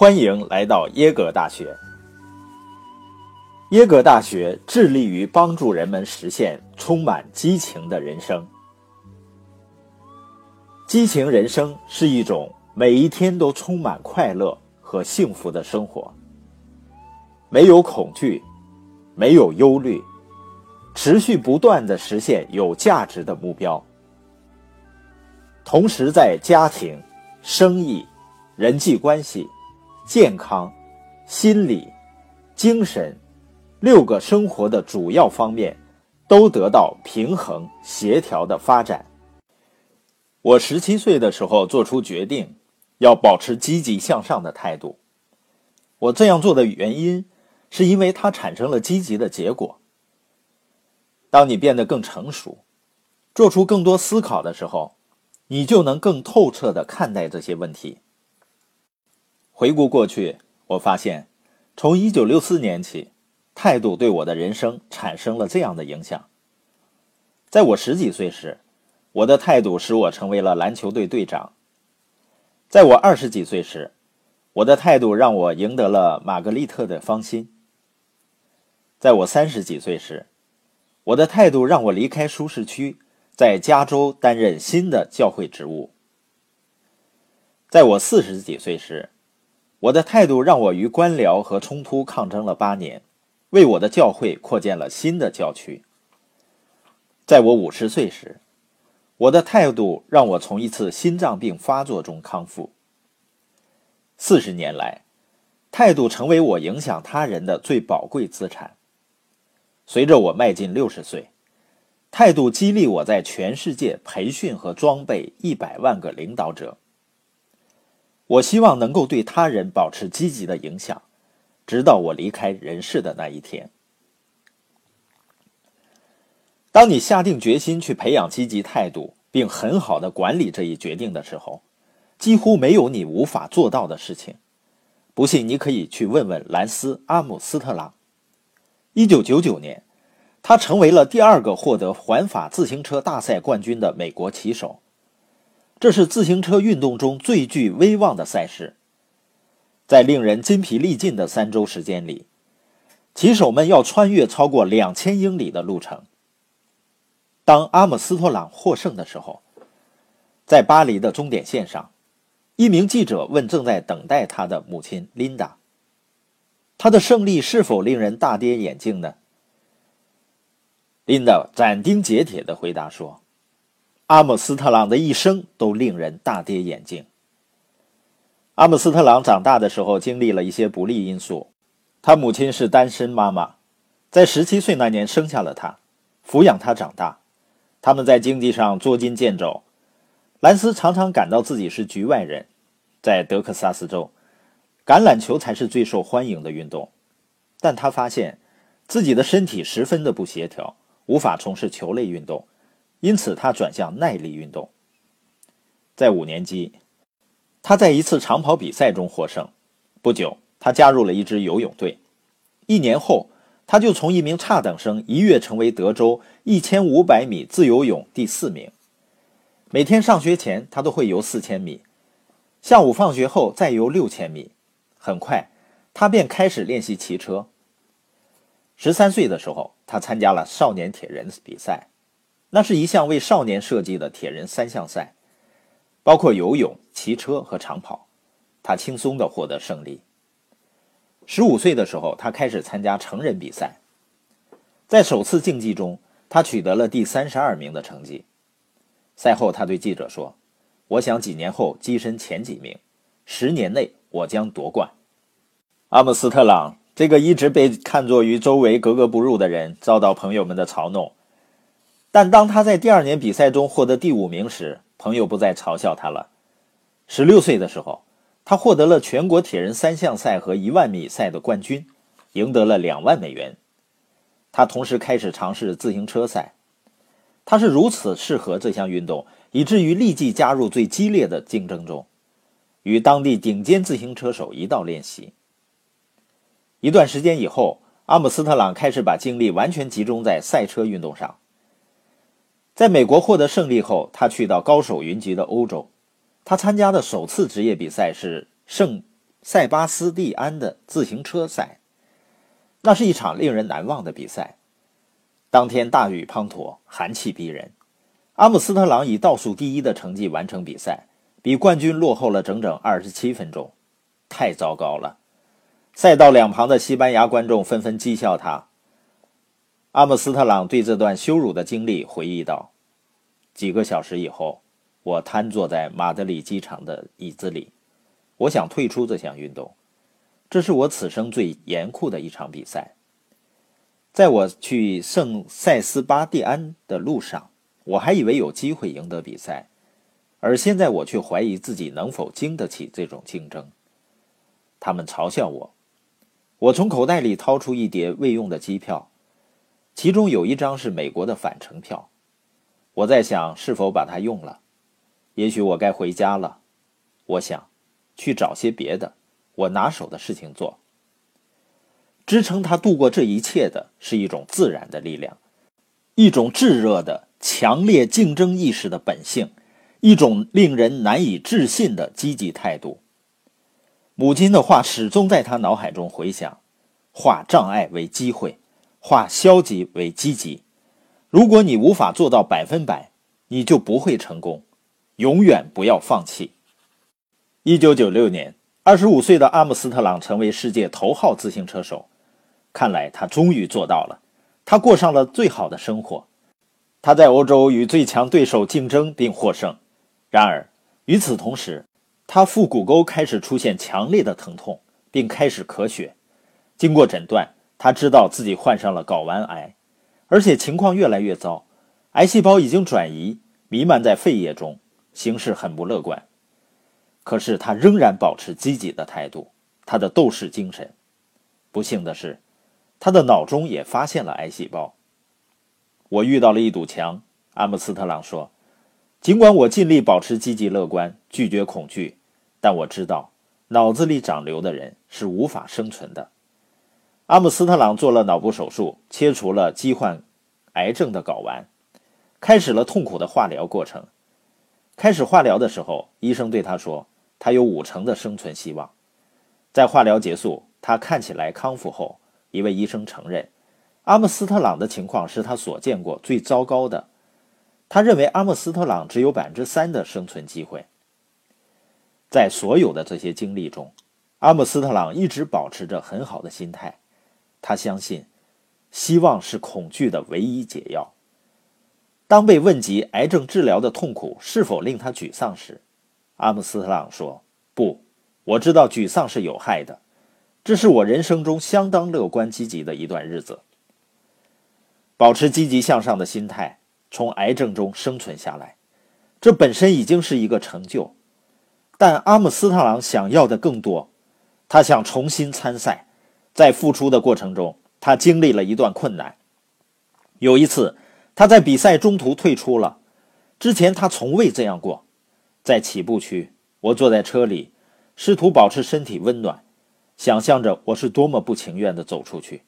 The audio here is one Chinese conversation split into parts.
欢迎来到耶格大学。耶格大学致力于帮助人们实现充满激情的人生。激情人生是一种每一天都充满快乐和幸福的生活，没有恐惧，没有忧虑，持续不断的实现有价值的目标，同时在家庭、生意、人际关系、健康、心理、精神六个生活的主要方面都得到平衡协调的发展。我十七岁的时候做出决定，要保持积极向上的态度。我这样做的原因，是因为它产生了积极的结果。当你变得更成熟，做出更多思考的时候，你就能更透彻的看待这些问题。回顾过去，我发现，从一九六四年起，态度对我的人生产生了这样的影响。在我十几岁时，我的态度使我成为了篮球队队长。在我二十几岁时，我的态度让我赢得了玛格丽特的芳心。在我三十几岁时，我的态度让我离开舒适区，在加州担任新的教会职务。在我四十几岁时，我的态度让我与官僚和冲突抗争了八年，为我的教会扩建了新的教区。在我五十岁时，我的态度让我从一次心脏病发作中康复。四十年来，态度成为我影响他人的最宝贵资产。随着我迈进六十岁，态度激励我在全世界培训和装备一百万个领导者。我希望能够对他人保持积极的影响，直到我离开人世的那一天。当你下定决心去培养积极态度，并很好的管理这一决定的时候，几乎没有你无法做到的事情。不信，你可以去问问兰斯·阿姆斯特朗。一九九九年，他成为了第二个获得环法自行车大赛冠军的美国骑手。这是自行车运动中最具威望的赛事。在令人筋疲力尽的三周时间里，骑手们要穿越超过两千英里的路程。当阿姆斯特朗获胜的时候，在巴黎的终点线上，一名记者问正在等待他的母亲琳达：“他的胜利是否令人大跌眼镜呢？”琳达斩钉截铁地回答说：“阿姆斯特朗的一生都令人大跌眼镜。”阿姆斯特朗长大的时候经历了一些不利因素，他母亲是单身妈妈，在十七岁那年生下了他，抚养他长大。他们在经济上捉襟见肘，兰斯常常感到自己是局外人。在德克萨斯州，橄榄球才是最受欢迎的运动，但他发现自己的身体十分的不协调，无法从事球类运动，因此他转向耐力运动。在五年级，他在一次长跑比赛中获胜。不久，他加入了一支游泳队。一年后。他就从一名差等生一跃成为德州一千五百米自由泳第四名。每天上学前，他都会游四千米；下午放学后再游六千米。很快，他便开始练习骑车。十三岁的时候，他参加了少年铁人比赛，那是一项为少年设计的铁人三项赛，包括游泳、骑车和长跑。他轻松地获得胜利。十五岁的时候，他开始参加成人比赛。在首次竞技中，他取得了第三十二名的成绩。赛后，他对记者说：“我想几年后跻身前几名，十年内我将夺冠。”阿姆斯特朗这个一直被看作与周围格格不入的人，遭到朋友们的嘲弄。但当他在第二年比赛中获得第五名时，朋友不再嘲笑他了。十六岁的时候。他获得了全国铁人三项赛和一万米赛的冠军，赢得了两万美元。他同时开始尝试自行车赛。他是如此适合这项运动，以至于立即加入最激烈的竞争中，与当地顶尖自行车手一道练习。一段时间以后，阿姆斯特朗开始把精力完全集中在赛车运动上。在美国获得胜利后，他去到高手云集的欧洲。他参加的首次职业比赛是圣塞巴斯蒂安的自行车赛。那是一场令人难忘的比赛。当天大雨滂沱，寒气逼人。阿姆斯特朗以倒数第一的成绩完成比赛，比冠军落后了整整二十七分钟，太糟糕了！赛道两旁的西班牙观众纷纷讥笑他。阿姆斯特朗对这段羞辱的经历回忆道：“几个小时以后，我瘫坐在马德里机场的椅子里，我想退出这项运动。这是我此生最严酷的一场比赛。在我去圣塞斯巴蒂安的路上。”我还以为有机会赢得比赛，而现在我却怀疑自己能否经得起这种竞争。他们嘲笑我。我从口袋里掏出一叠未用的机票，其中有一张是美国的返程票。我在想是否把它用了。也许我该回家了。我想去找些别的我拿手的事情做。支撑他度过这一切的是一种自然的力量，一种炙热的。强烈竞争意识的本性，一种令人难以置信的积极态度。母亲的话始终在他脑海中回响：化障碍为机会，化消极为积极。如果你无法做到百分百，你就不会成功。永远不要放弃。一九九六年，二十五岁的阿姆斯特朗成为世界头号自行车手。看来他终于做到了，他过上了最好的生活。他在欧洲与最强对手竞争并获胜，然而与此同时，他腹股沟开始出现强烈的疼痛，并开始咳血。经过诊断，他知道自己患上了睾丸癌，而且情况越来越糟，癌细胞已经转移，弥漫在肺叶中，形势很不乐观。可是他仍然保持积极的态度，他的斗士精神。不幸的是，他的脑中也发现了癌细胞。我遇到了一堵墙，阿姆斯特朗说：“尽管我尽力保持积极乐观，拒绝恐惧，但我知道脑子里长瘤的人是无法生存的。”阿姆斯特朗做了脑部手术，切除了罹患癌症的睾丸，开始了痛苦的化疗过程。开始化疗的时候，医生对他说：“他有五成的生存希望。”在化疗结束，他看起来康复后，一位医生承认。阿姆斯特朗的情况是他所见过最糟糕的。他认为阿姆斯特朗只有百分之三的生存机会。在所有的这些经历中，阿姆斯特朗一直保持着很好的心态。他相信，希望是恐惧的唯一解药。当被问及癌症治疗的痛苦是否令他沮丧时，阿姆斯特朗说：“不，我知道沮丧是有害的。这是我人生中相当乐观积极的一段日子。”保持积极向上的心态，从癌症中生存下来，这本身已经是一个成就。但阿姆斯特朗想要的更多，他想重新参赛。在复出的过程中，他经历了一段困难。有一次，他在比赛中途退出了。之前他从未这样过。在起步区，我坐在车里，试图保持身体温暖，想象着我是多么不情愿地走出去。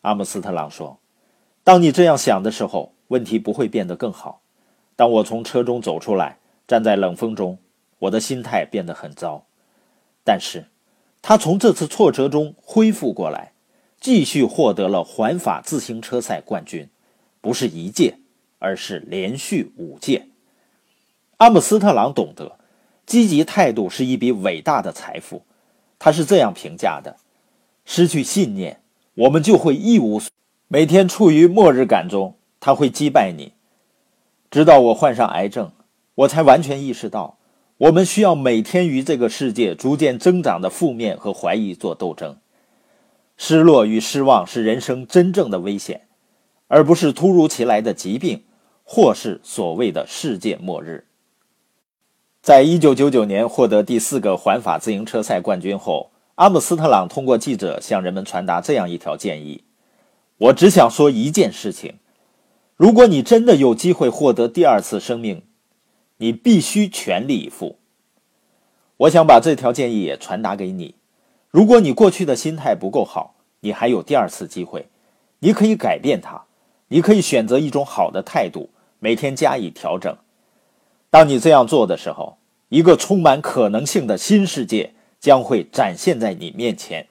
阿姆斯特朗说。当你这样想的时候，问题不会变得更好。当我从车中走出来，站在冷风中，我的心态变得很糟。但是，他从这次挫折中恢复过来，继续获得了环法自行车赛冠军，不是一届，而是连续五届。阿姆斯特朗懂得，积极态度是一笔伟大的财富。他是这样评价的：失去信念，我们就会一无所。每天处于末日感中，他会击败你。直到我患上癌症，我才完全意识到，我们需要每天与这个世界逐渐增长的负面和怀疑做斗争。失落与失望是人生真正的危险，而不是突如其来的疾病，或是所谓的世界末日。在一九九九年获得第四个环法自行车赛冠军后，阿姆斯特朗通过记者向人们传达这样一条建议。我只想说一件事情：如果你真的有机会获得第二次生命，你必须全力以赴。我想把这条建议也传达给你。如果你过去的心态不够好，你还有第二次机会，你可以改变它，你可以选择一种好的态度，每天加以调整。当你这样做的时候，一个充满可能性的新世界将会展现在你面前。